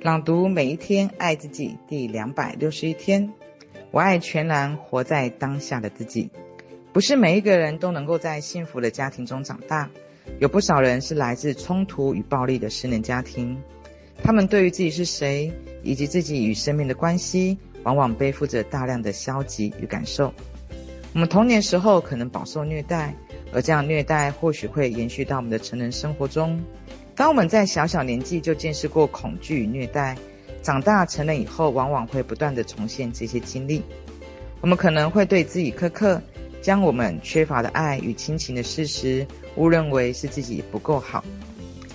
朗读每一天，爱自己第两百六十一天。我爱全然活在当下的自己。不是每一个人都能够在幸福的家庭中长大，有不少人是来自冲突与暴力的失能家庭。他们对于自己是谁，以及自己与生命的关系，往往背负着大量的消极与感受。我们童年时候可能饱受虐待，而这样虐待或许会延续到我们的成人生活中。当我们在小小年纪就见识过恐惧与虐待，长大成人以后，往往会不断地重现这些经历。我们可能会对自己苛刻，将我们缺乏的爱与亲情的事实误认为是自己不够好，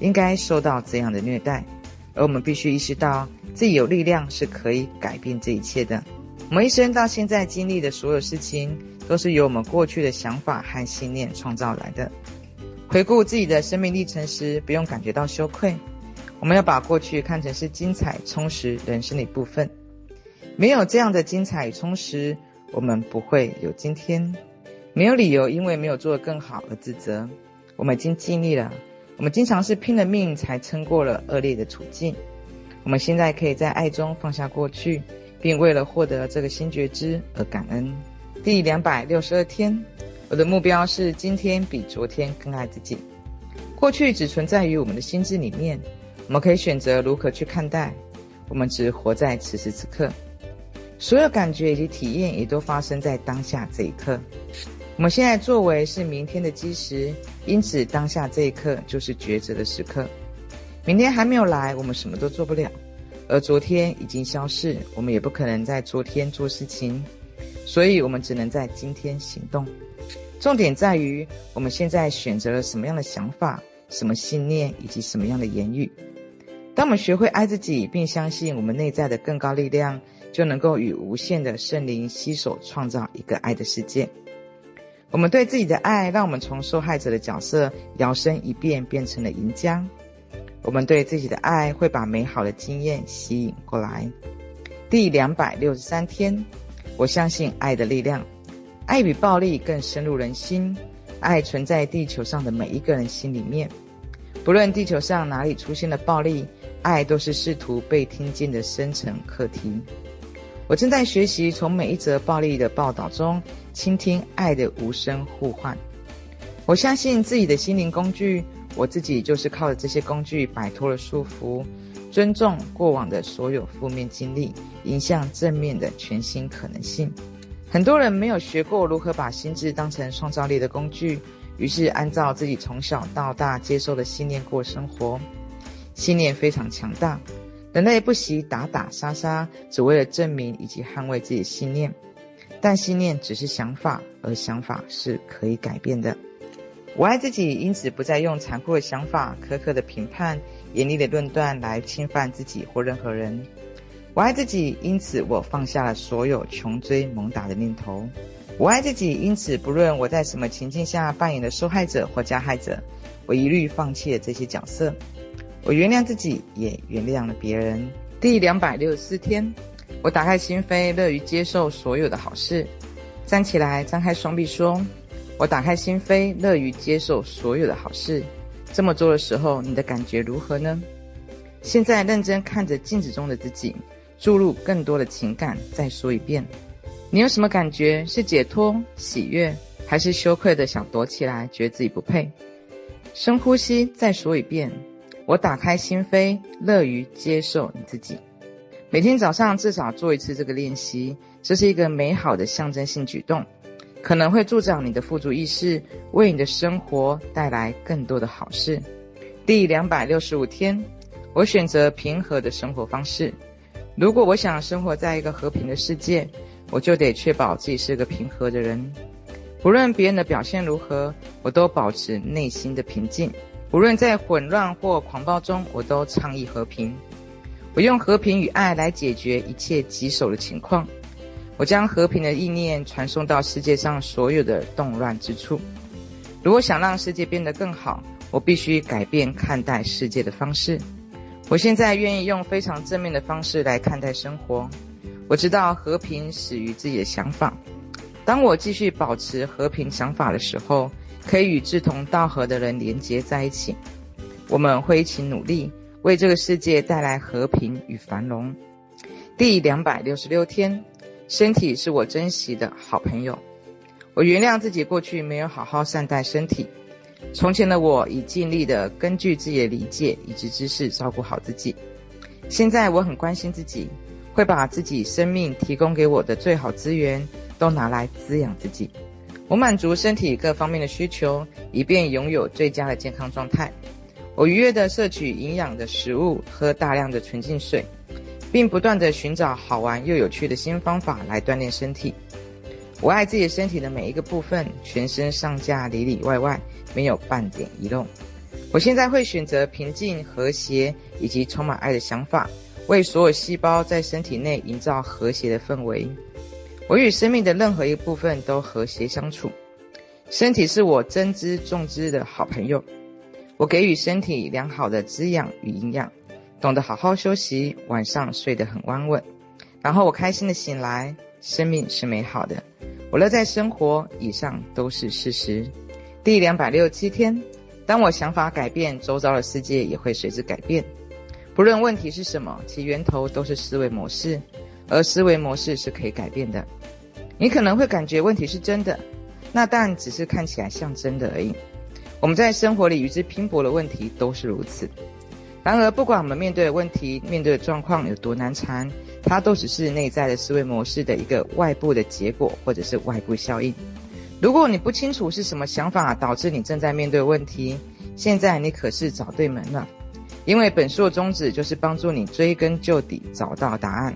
应该受到这样的虐待。而我们必须意识到，自己有力量是可以改变这一切的。我们一生到现在经历的所有事情，都是由我们过去的想法和信念创造来的。回顾自己的生命历程时，不用感觉到羞愧。我们要把过去看成是精彩、充实人生的一部分。没有这样的精彩与充实，我们不会有今天。没有理由因为没有做得更好而自责。我们已经尽力了。我们经常是拼了命才撑过了恶劣的处境。我们现在可以在爱中放下过去，并为了获得这个新觉知而感恩。第两百六十二天。我的目标是今天比昨天更爱自己。过去只存在于我们的心智里面，我们可以选择如何去看待。我们只活在此时此刻，所有感觉以及体验也都发生在当下这一刻。我们现在作为是明天的基石，因此当下这一刻就是抉择的时刻。明天还没有来，我们什么都做不了；而昨天已经消逝，我们也不可能在昨天做事情。所以，我们只能在今天行动。重点在于我们现在选择了什么样的想法、什么信念以及什么样的言语。当我们学会爱自己，并相信我们内在的更高力量，就能够与无限的圣灵携手创造一个爱的世界。我们对自己的爱，让我们从受害者的角色摇身一变，变成了赢家。我们对自己的爱，会把美好的经验吸引过来。第两百六十三天，我相信爱的力量。爱比暴力更深入人心，爱存在地球上的每一个人心里面，不论地球上哪里出现了暴力，爱都是试图被听见的深层课题。我正在学习从每一则暴力的报道中倾听爱的无声呼唤。我相信自己的心灵工具，我自己就是靠着这些工具摆脱了束缚，尊重过往的所有负面经历，迎向正面的全新可能性。很多人没有学过如何把心智当成创造力的工具，于是按照自己从小到大接受的信念过生活。信念非常强大，人类不惜打打杀杀，只为了证明以及捍卫自己的信念。但信念只是想法，而想法是可以改变的。我爱自己，因此不再用残酷的想法、苛刻的评判、严厉的论断来侵犯自己或任何人。我爱自己，因此我放下了所有穷追猛打的念头。我爱自己，因此不论我在什么情境下扮演的受害者或加害者，我一律放弃了这些角色。我原谅自己，也原谅了别人。第两百六十四天，我打开心扉，乐于接受所有的好事。站起来，张开双臂，说：“我打开心扉，乐于接受所有的好事。”这么做的时候，你的感觉如何呢？现在认真看着镜子中的自己。注入更多的情感。再说一遍，你有什么感觉？是解脱、喜悦，还是羞愧的想躲起来，觉得自己不配？深呼吸，再说一遍。我打开心扉，乐于接受你自己。每天早上至少做一次这个练习，这是一个美好的象征性举动，可能会助长你的富足意识，为你的生活带来更多的好事。第两百六十五天，我选择平和的生活方式。如果我想生活在一个和平的世界，我就得确保自己是个平和的人。不论别人的表现如何，我都保持内心的平静。无论在混乱或狂暴中，我都倡议和平。我用和平与爱来解决一切棘手的情况。我将和平的意念传送到世界上所有的动乱之处。如果想让世界变得更好，我必须改变看待世界的方式。我现在愿意用非常正面的方式来看待生活。我知道和平始于自己的想法。当我继续保持和平想法的时候，可以与志同道合的人连结在一起。我们会一起努力，为这个世界带来和平与繁荣。第两百六十六天，身体是我珍惜的好朋友。我原谅自己过去没有好好善待身体。从前的我已尽力的根据自己的理解以及知识照顾好自己。现在我很关心自己，会把自己生命提供给我的最好资源都拿来滋养自己。我满足身体各方面的需求，以便拥有最佳的健康状态。我愉悦地摄取营养的食物，喝大量的纯净水，并不断地寻找好玩又有趣的新方法来锻炼身体。我爱自己身体的每一个部分，全身上下里里外外没有半点遗漏。我现在会选择平静、和谐以及充满爱的想法，为所有细胞在身体内营造和谐的氛围。我与生命的任何一部分都和谐相处。身体是我珍之重之的好朋友。我给予身体良好的滋养与营养，懂得好好休息，晚上睡得很安稳，然后我开心的醒来。生命是美好的，我乐在生活，以上都是事实。第两百六十七天，当我想法改变，周遭的世界也会随之改变。不论问题是什么，其源头都是思维模式，而思维模式是可以改变的。你可能会感觉问题是真的，那但只是看起来像真的而已。我们在生活里与之拼搏的问题都是如此。然而，不管我们面对的问题、面对的状况有多难缠，它都只是内在的思维模式的一个外部的结果，或者是外部效应。如果你不清楚是什么想法导致你正在面对问题，现在你可是找对门了。因为本书的宗旨就是帮助你追根究底，找到答案。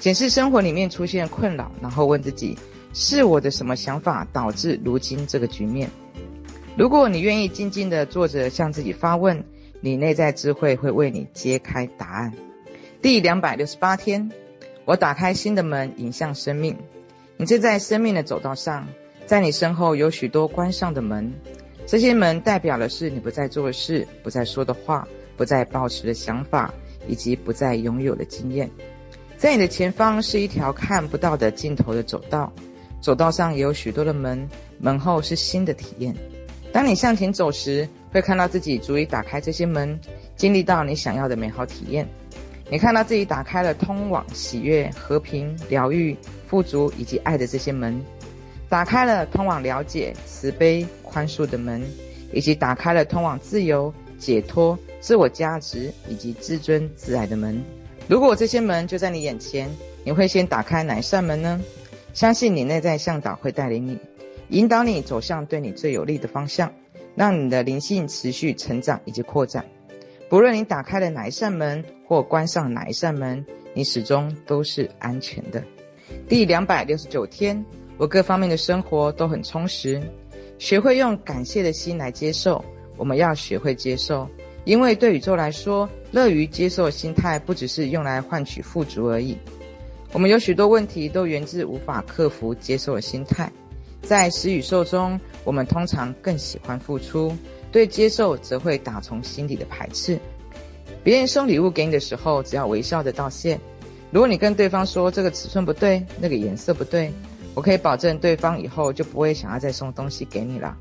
检视生活里面出现困扰，然后问自己：是我的什么想法导致如今这个局面？如果你愿意静静地坐着向自己发问，你内在智慧会为你揭开答案。第两百六十八天，我打开新的门，迎向生命。你正在生命的走道上，在你身后有许多关上的门，这些门代表的是你不再做的事、不再说的话、不再抱持的想法，以及不再拥有的经验。在你的前方是一条看不到的尽头的走道，走道上也有许多的门，门后是新的体验。当你向前走时，会看到自己足以打开这些门，经历到你想要的美好体验。你看到自己打开了通往喜悦、和平、疗愈、富足以及爱的这些门，打开了通往了解、慈悲、宽恕的门，以及打开了通往自由、解脱、自我价值以及自尊自爱的门。如果这些门就在你眼前，你会先打开哪一扇门呢？相信你内在向导会带领你。引导你走向对你最有利的方向，让你的灵性持续成长以及扩展。不论你打开了哪一扇门或关上哪一扇门，你始终都是安全的。第两百六十九天，我各方面的生活都很充实。学会用感谢的心来接受。我们要学会接受，因为对宇宙来说，乐于接受的心态不只是用来换取富足而已。我们有许多问题都源自无法克服接受的心态。在施与受中，我们通常更喜欢付出，对接受则会打从心底的排斥。别人送礼物给你的时候，只要微笑的道谢。如果你跟对方说这个尺寸不对，那个颜色不对，我可以保证对方以后就不会想要再送东西给你了。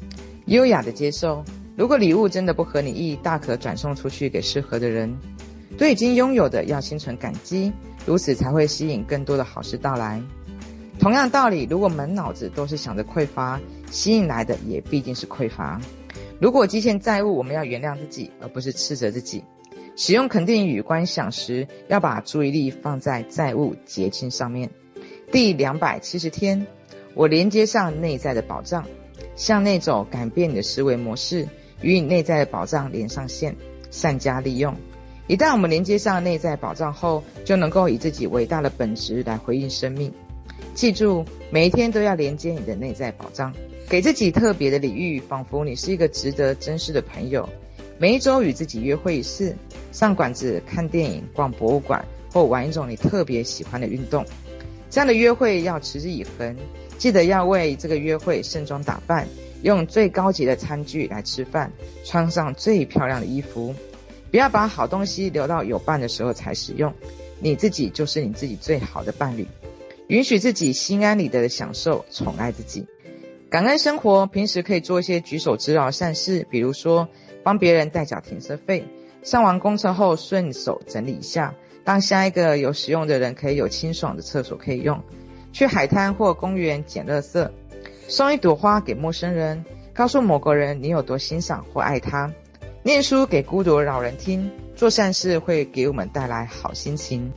优雅的接受，如果礼物真的不合你意，大可转送出去给适合的人。对已经拥有的要心存感激，如此才会吸引更多的好事到来。同样道理，如果满脑子都是想着匮乏，吸引来的也必定是匮乏。如果积欠债务，我们要原谅自己，而不是斥责自己。使用肯定语观想时，要把注意力放在债务结清上面。第两百七十天，我连接上内在的宝藏，向内走，改变你的思维模式，与你内在的宝藏连上线，善加利用。一旦我们连接上内在宝藏后，就能够以自己伟大的本质来回应生命。记住，每一天都要连接你的内在宝藏，给自己特别的礼遇，仿佛你是一个值得珍视的朋友。每一周与自己约会一次，上馆子、看电影、逛博物馆，或玩一种你特别喜欢的运动。这样的约会要持之以恒，记得要为这个约会盛装打扮，用最高级的餐具来吃饭，穿上最漂亮的衣服。不要把好东西留到有伴的时候才使用，你自己就是你自己最好的伴侣。允许自己心安理得的享受，宠爱自己，感恩生活。平时可以做一些举手之劳善事，比如说帮别人代缴停车费，上完公厕后顺手整理一下，当下一个有使用的人可以有清爽的厕所可以用。去海滩或公园捡垃圾，送一朵花给陌生人，告诉某个人你有多欣赏或爱他。念书给孤独的老人听，做善事会给我们带来好心情。